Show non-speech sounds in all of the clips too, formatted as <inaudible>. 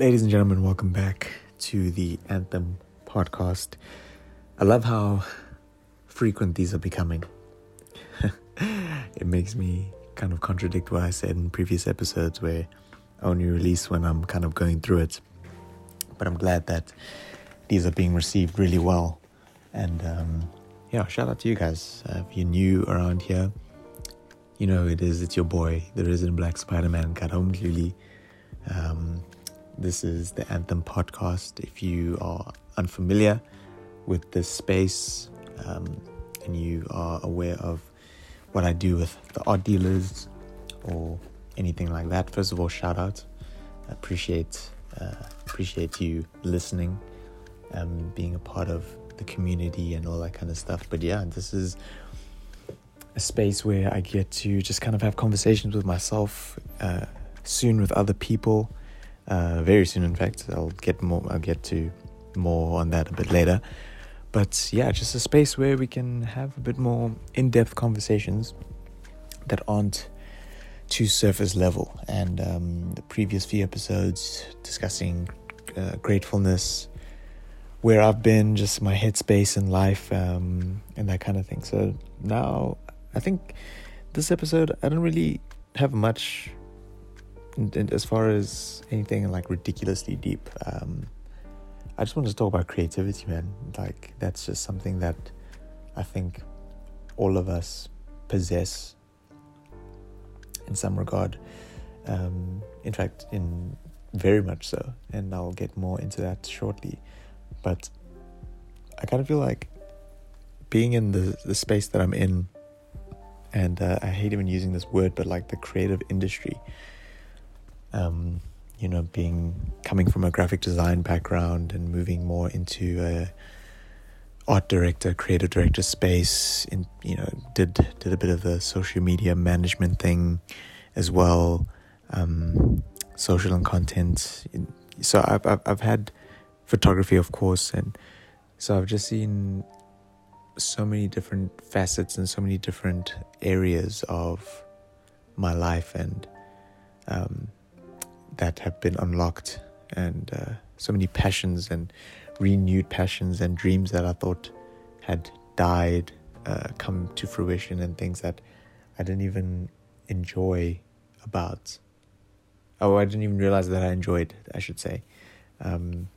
Ladies and gentlemen, welcome back to the Anthem podcast. I love how frequent these are becoming. <laughs> it makes me kind of contradict what I said in previous episodes where I only release when I'm kind of going through it. But I'm glad that these are being received really well. And um, yeah, shout out to you guys. Uh, if you're new around here, you know it is. It's your boy, the Resident Black Spider Man, Karabo Mdluli. Um, this is the Anthem podcast. If you are unfamiliar with this space um, and you are aware of what I do with the art dealers or anything like that, first of all, shout out. Appreciate uh, appreciate you listening, um, being a part of the community and all that kind of stuff. But yeah, this is a space where I get to just kind of have conversations with myself, uh, soon with other people uh, very soon. In fact, I'll get more. I'll get to more on that a bit later. But yeah, just a space where we can have a bit more in-depth conversations that aren't too surface level. And um, the previous few episodes discussing uh, gratefulness, where I've been, just my headspace in life, um, and that kind of thing. So now I think this episode I don't really have much as far as anything like ridiculously deep, um, I just want to talk about creativity, man. Like that's just something that I think all of us possess in some regard. Um, in fact, in very much so, and I'll get more into that shortly. But I kind of feel like being in the the space that I'm in, and uh, I hate even using this word, but like the creative industry um, you know, being coming from a graphic design background and moving more into a art director, creative director space. In you know, did did a bit of the social media management thing as well, um, social and content. So I've, I've I've had photography, of course, and so I've just seen so many different facets and so many different areas of my life and um, that have been unlocked and uh, so many passions and renewed passions and dreams that I thought had died uh, come to fruition and things that I didn't even enjoy about. Oh, I didn't even realize that I enjoyed. I should say, um,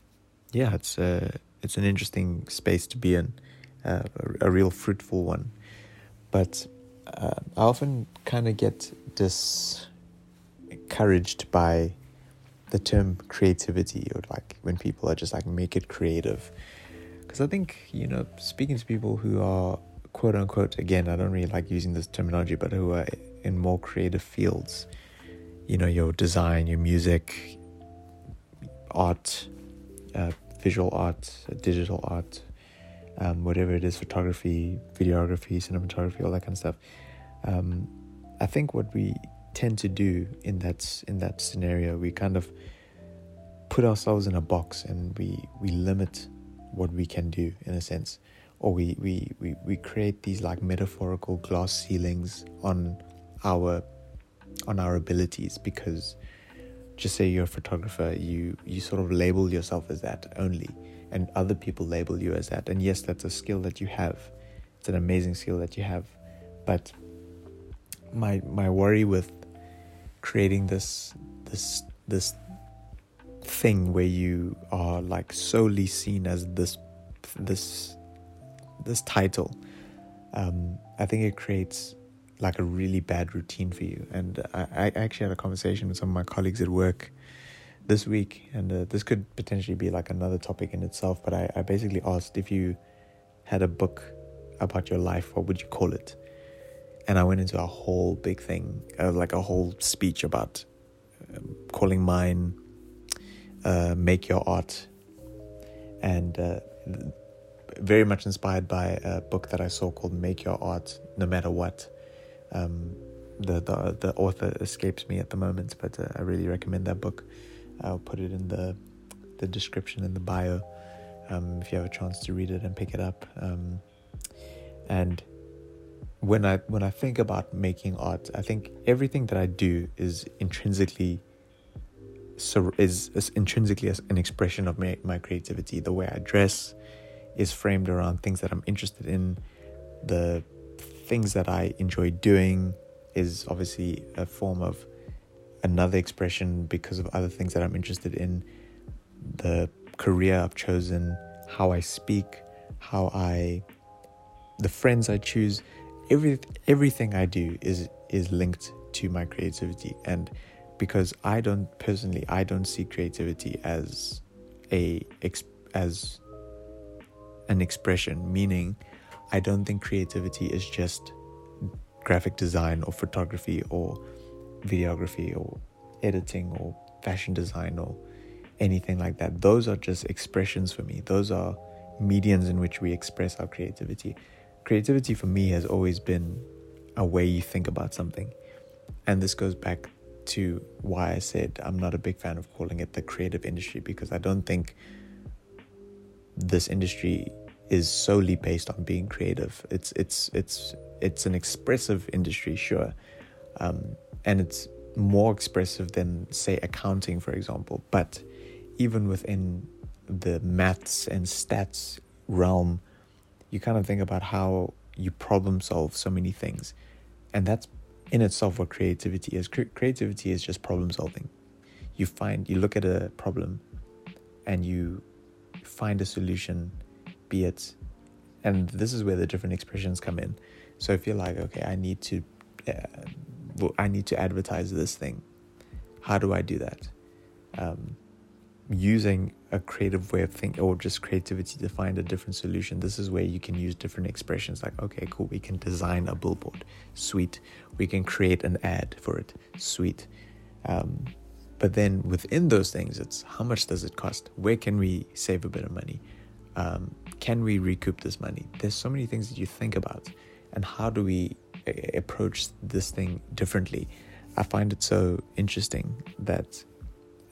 yeah, it's a uh, it's an interesting space to be in, uh, a, a, real fruitful one. But uh, I often kind of get discouraged by the term creativity or like when people are just like make it creative because i think you know speaking to people who are quote unquote again i don't really like using this terminology but who are in more creative fields you know your design your music art uh, visual art digital art um, whatever it is photography videography cinematography all that kind of stuff. Um, i think what we tend to do in that in that scenario we kind of put ourselves in a box and we we limit what we can do in a sense. Or we we we, we create these like metaphorical glass ceilings on our on our abilities because just say you're a photographer you you sort of label yourself as that only and other people label you as that. And yes that's a skill that you have. It's an amazing skill that you have. But my my worry with creating this this this thing where you are like solely seen as this this this title um, i think it creates like a really bad routine for you. And i, I actually had a conversation with some of my colleagues at work this week and uh, this could potentially be like another topic in itself but I, I basically asked if you had a book about your life what would you call it? And I went into a whole big thing, uh, like a whole speech about um, calling mine uh, "Make Your Art," and uh, very much inspired by a book that I saw called "Make Your Art No Matter What." Um, the, the the author escapes me at the moment, but uh, I really recommend that book. I'll put it in the the description in the bio um, if you have a chance to read it and pick it up. Um, And when I when I think about making art, I think everything that I do is intrinsically so is, is intrinsically an expression of my, my creativity. The way I dress is framed around things that I'm interested in. The things that I enjoy doing is obviously a form of another expression because of other things that I'm interested in. The career I've chosen, how I speak, how I, the friends I choose, every everything I do is is linked to my creativity and because I don't personally I don't see creativity as a as an expression meaning I don't think creativity is just graphic design or photography or videography or editing or fashion design or anything like that. Those are just expressions for me. Those are mediums in which we express our creativity. Creativity for me has always been a way you think about something. And this goes back to why I said I'm not a big fan of calling it the creative industry because I don't think this industry is solely based on being creative. It's it's it's it's an expressive industry, sure, um, and it's more expressive than say accounting, for example. But even within the maths and stats realm, you kind of think about how you problem solve so many things, and that's in itself what creativity is. creativity is just problem solving. You find, you look at a problem and you find a solution, be it, and this is where the different expressions come in. So if you're like, okay, I need to, uh, I need to advertise this thing. How do I do that? Um, using a creative way of thinking or just creativity to find a different solution. This is where you can use different expressions like okay cool we can design a billboard. Sweet. We can create an ad for it. Sweet. Um, but then within those things it's how much does it cost? Where can we save a bit of money? Um, can we recoup this money there's so many things that you think about and how do we approach this thing differently i find it so interesting that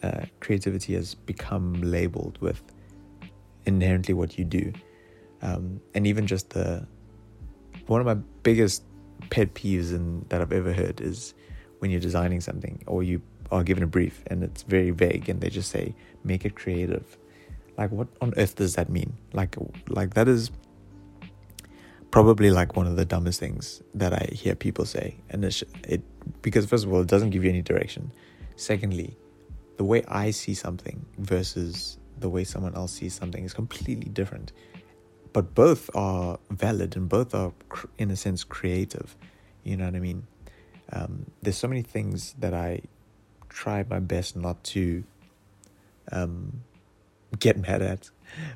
uh, creativity has become labeled with inherently what you do. Um, and even just the one of my biggest pet peeves in, that I've ever heard is when you're designing something or you are given a brief and it's very vague and they just say make it creative. Like what on earth does that mean? Like like that is probably like one of the dumbest things that I hear people say and it's, it because first of all it doesn't give you any direction. Secondly, the way I see something versus the way someone else sees something is completely different. But both are valid and both are, in a sense, creative. You know what I mean? Um, there's so many things that I try my best not to um, get mad at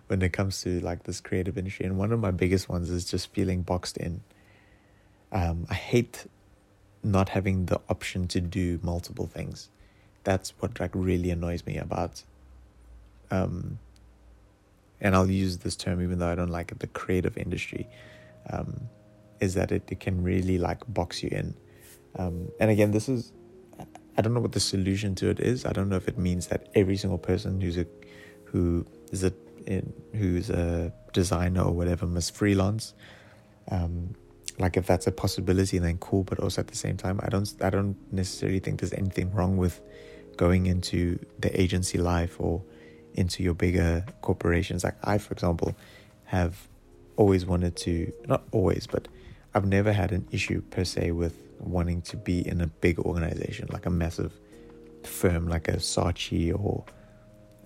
when it comes to like this creative industry. And one of my biggest ones is just feeling boxed in. Um, I hate not having the option to do multiple things that's what like really annoys me about um and I'll use this term even though I don't like it, the creative industry, um, is that it, it can really like box you in. Um, and again, this is, I don't know what the solution to it is. I don't know if it means that every single person who's a, who is a, in, who's a designer or whatever must freelance. Um, like if that's a possibility, then cool. But also at the same time, I don't, I don't necessarily think there's anything wrong with going into the agency life or into your bigger corporations. Like I, for example, have always wanted to, not always, but I've never had an issue per se with wanting to be in a big organization, like a massive firm, like a Saatchi or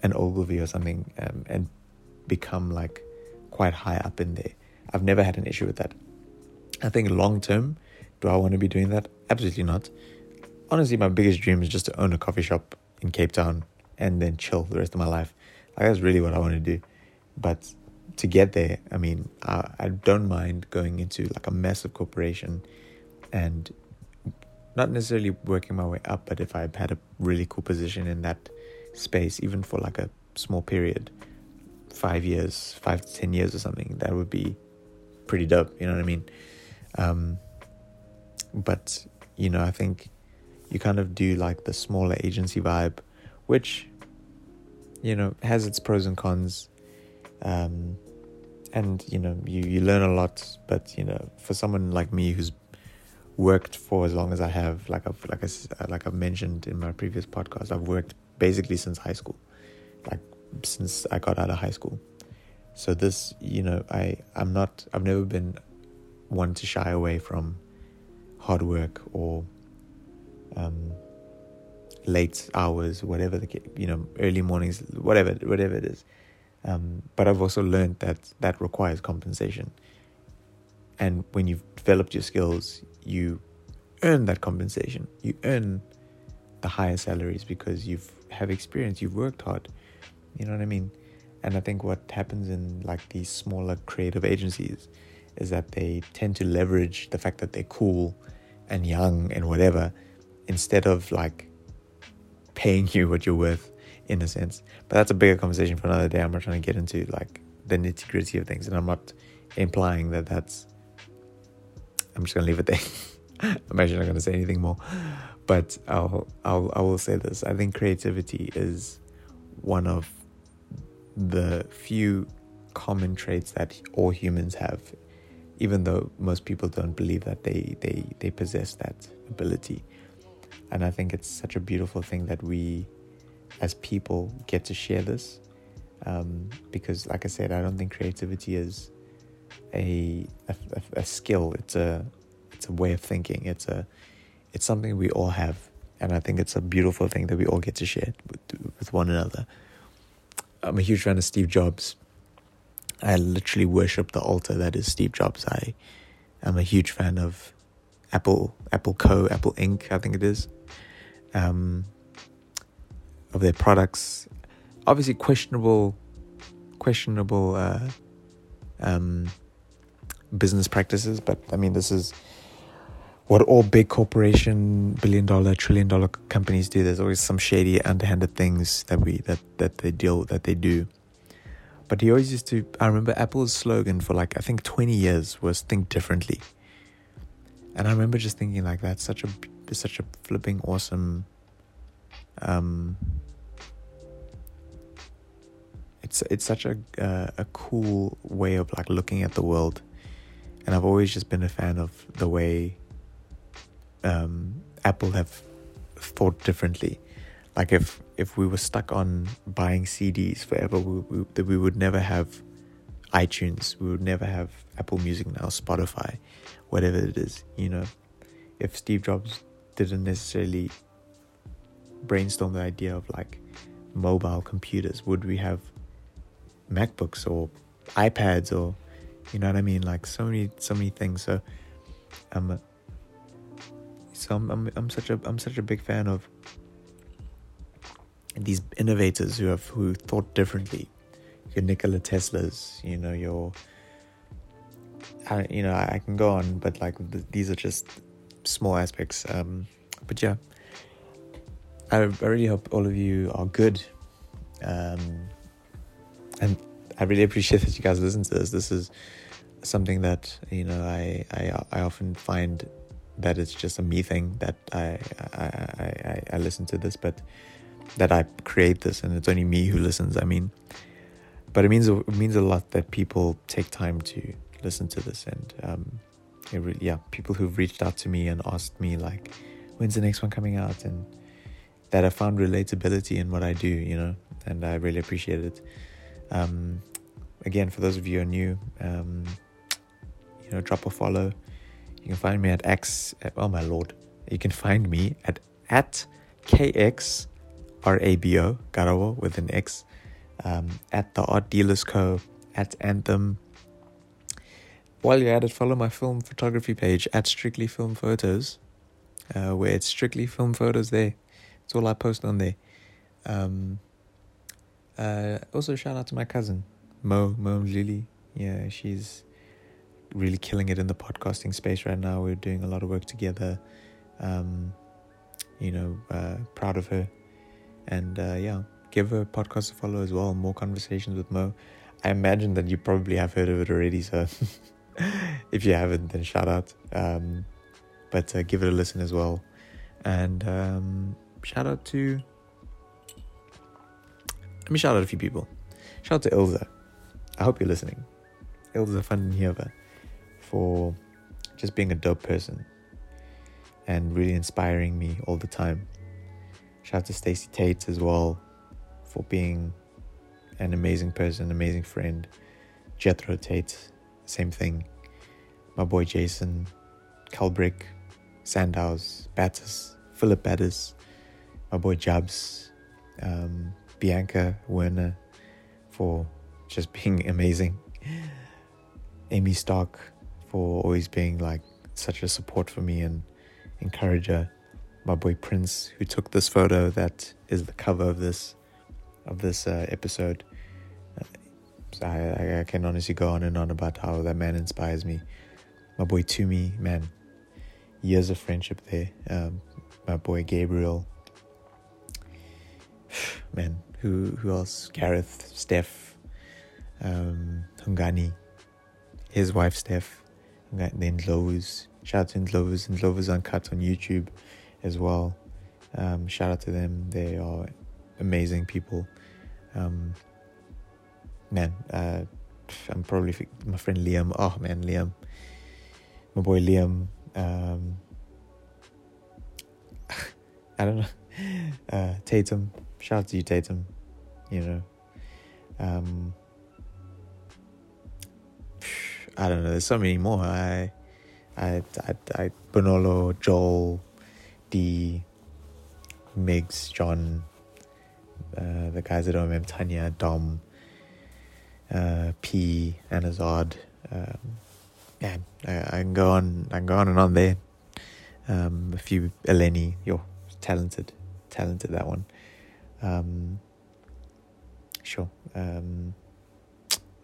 an Ogilvy or something, um, and become like quite high up in there. I've never had an issue with that. I think long term, do I want to be doing that? Absolutely not honestly, my biggest dream is just to own a coffee shop in Cape Town and then chill the rest of my life. Like that's really what I want to do. But to get there, I mean, I, I don't mind going into like a massive corporation and not necessarily working my way up, but if I had a really cool position in that space, even for like a small period, five years, five to ten years or something, that would be pretty dope. You know what I mean? Um, but you know, I think you kind of do like the smaller agency vibe, which, you know, has its pros and cons. Um, and you know you you learn a lot. But you know, for someone like me who's worked for as long as I have, like I've like I like I've mentioned in my previous podcast, I've worked basically since high school, like since I got out of high school. So this, you know, I I'm not I've never been one to shy away from hard work or um, late hours, whatever the you know early mornings, whatever whatever it is. Um, but I've also learned that that requires compensation. And when you've developed your skills, you earn that compensation. You earn the higher salaries because you've have experience, you've worked hard. You know what I mean? And I think what happens in like these smaller creative agencies is that they tend to leverage the fact that they're cool and young and whatever instead of like paying <laughs> you what you're worth in a sense. But that's a bigger conversation for another day. I'm not trying to get into like the nitty gritty of things, and I'm not implying that that's. I'm just gonna leave it there. <laughs> I'm actually not gonna say anything more, but I'll I'll I will say this. I think creativity is one of the few common traits that all humans have, even though most people don't believe that they they they possess that ability. And I think it's such a beautiful thing that we, as people, get to share this. Um, because, like I said, I don't think creativity is a, a, a skill. It's a it's a way of thinking. It's a it's something we all have, and I think it's a beautiful thing that we all get to share with, with one another. I'm a huge fan of Steve Jobs. I literally worship the altar that is Steve Jobs. I am a huge fan of Apple, Apple Co, Apple Inc. I think it is um, of their products. Obviously, questionable, questionable uh, um, business practices, but I mean, this is what all big corporation, billion dollar, trillion dollar companies do. There's always some shady, underhanded things that we that that they deal that they do. But he always used to. I remember Apple's slogan for like I think 20 years was "Think differently," and I remember just thinking like that's such a such a flipping awesome um it's it's such a uh, a cool way of like looking at the world. And I've always just been a fan of the way um, Apple have thought differently. Like if if we were stuck on buying CDs forever we, we, we would never have iTunes. We would never have Apple Music now Spotify whatever it is you know. If Steve Jobs didn't necessarily brainstorm the idea of like mobile computers. Would we have MacBooks or iPads or you know what I mean? Like so many so many things. So a, so I'm, I'm I'm such a I'm such a big fan of these innovators who have who thought differently. Your Nikola Teslas, you know your I, you know I, I can go on, but like th- these are just small aspects. Um, but yeah, I, I really hope all of you are good. Um, I really appreciate that you guys listen to this. This is something that you know I I, I often find that it's just a me thing that I, I I I listen to this, but that I create this, and it's only me who listens. I mean, but it means it means a lot that people take time to listen to this, and um, really, yeah, people who've reached out to me and asked me like, when's the next one coming out, and that I found relatability in what I do, you know, and I really appreciate it. Um, again, for those of you who are new, um, you know, drop a follow. You can find me at X. Oh my lord, you can find me at at KX RABO Karabo with an X um, at the Art Dealers Co. at Anthem while you're at it, follow my film photography page at Strictly Film Photos, uh, where it's strictly film photos there. It's all I post on there. Um, uh, also, shout out to my cousin, Mo, Mo and Lily. Yeah, she's really killing it in the podcasting space right now. We're doing a lot of work together. Um, you know, uh, proud of her. And uh, yeah, give her podcast a follow as well. More conversations with Mo. I imagine that you probably have heard of it already, so <laughs> if you haven't, then shout out. Um, but uh, give it a listen as well. And um, shout out to. Let me shout out a few people. Shout out to Ilza. I hope you're listening. Van Heerwe for just being a dope person and really inspiring me all the time. Shout out to Stacey Tate as well for being an amazing person, amazing friend. Jethro Tate, same thing. My boy Jason, Kalbrick, Sandhouse, Battis, Philip Battis, my boy Jabs, um, Bianca Werner for just being <laughs> amazing. Amy Stark for always being like such a support for me and encourager. My boy Prince, who took this photo that is the cover of this of this uh, episode. Uh, I, I can honestly go on and on about how that man inspires me. My boy Tumi, man, years of friendship there. Um, my boy Gabriel, <sighs> man, who who else? Gareth, Steph, um, Hungani, his wife Steph, then Lowe's. Shout out to Lowe's and Lowe's Uncut on YouTube as well. Um, shout out to them. They are amazing people. Um, man, uh, I'm probably my friend Liam. Oh man, Liam, my boy Liam. Um, <laughs> I don't know. <laughs> Uh, Tatum, shout out to you, Tatum. You know, um, I don't know. There's so many more. I, I, I, I Bonolo, Joel, D, Migs, John, uh, the I remember, Tanya, Dom, uh, P, Anazard. Um, man, I, I, can go on. I can go on and on there. Um, a few Eleni, you're talented, talented that one. Um, sure. Um,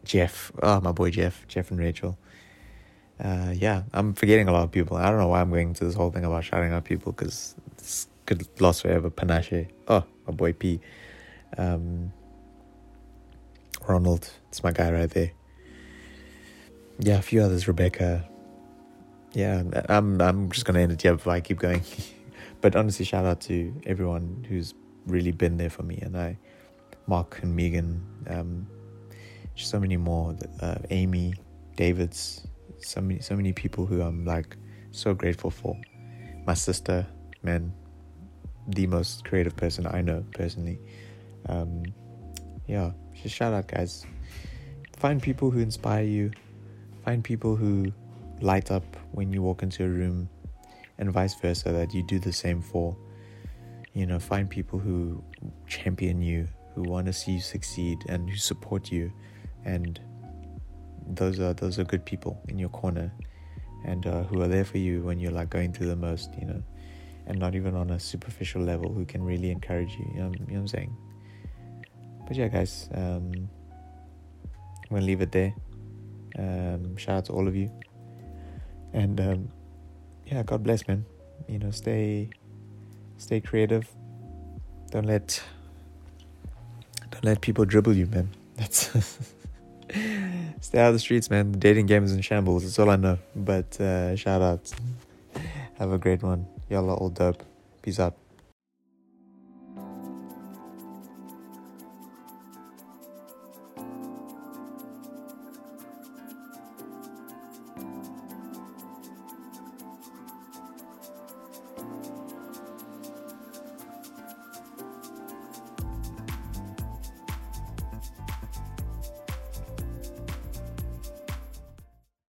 Jeff, oh my boy Jeff, Jeff and Rachel. Uh, yeah, I'm forgetting a lot of people. I don't know why I'm going to this whole thing about shouting out people because it's good lost forever. Panache, oh my boy P, um, Ronald, it's my guy right there. Yeah, a few others. Rebecca. Yeah, I'm I'm just gonna end it here before I keep going. <laughs> but honestly, shout out to everyone who's really been there for me, and I, Mark and Megan, um, so many more. Uh, Amy, David's, so many so many people who I'm like so grateful for. My sister, man, the most creative person I know personally. Um, yeah, just shout out, guys. Find people who inspire you. Find people who light up when you walk into a room, and vice versa. That you do the same for. You know, find people who champion you, who want to see you succeed, and who support you, and those are those are good people in your corner, and uh, who are there for you when you're like going through the most. You know, and not even on a superficial level, who can really encourage you. You know, you know what I'm saying? but yeah, guys, um, I'm gonna leave it there. Um, shout out to all of you, and um, yeah, God bless, man. You know, stay, stay creative. Don't let, don't let people dribble you, man. That's <laughs> stay out of the streets, man. The dating game is in shambles. That's all I know. But uh, shout out. Have a great one. Y'all are all dope. Peace out.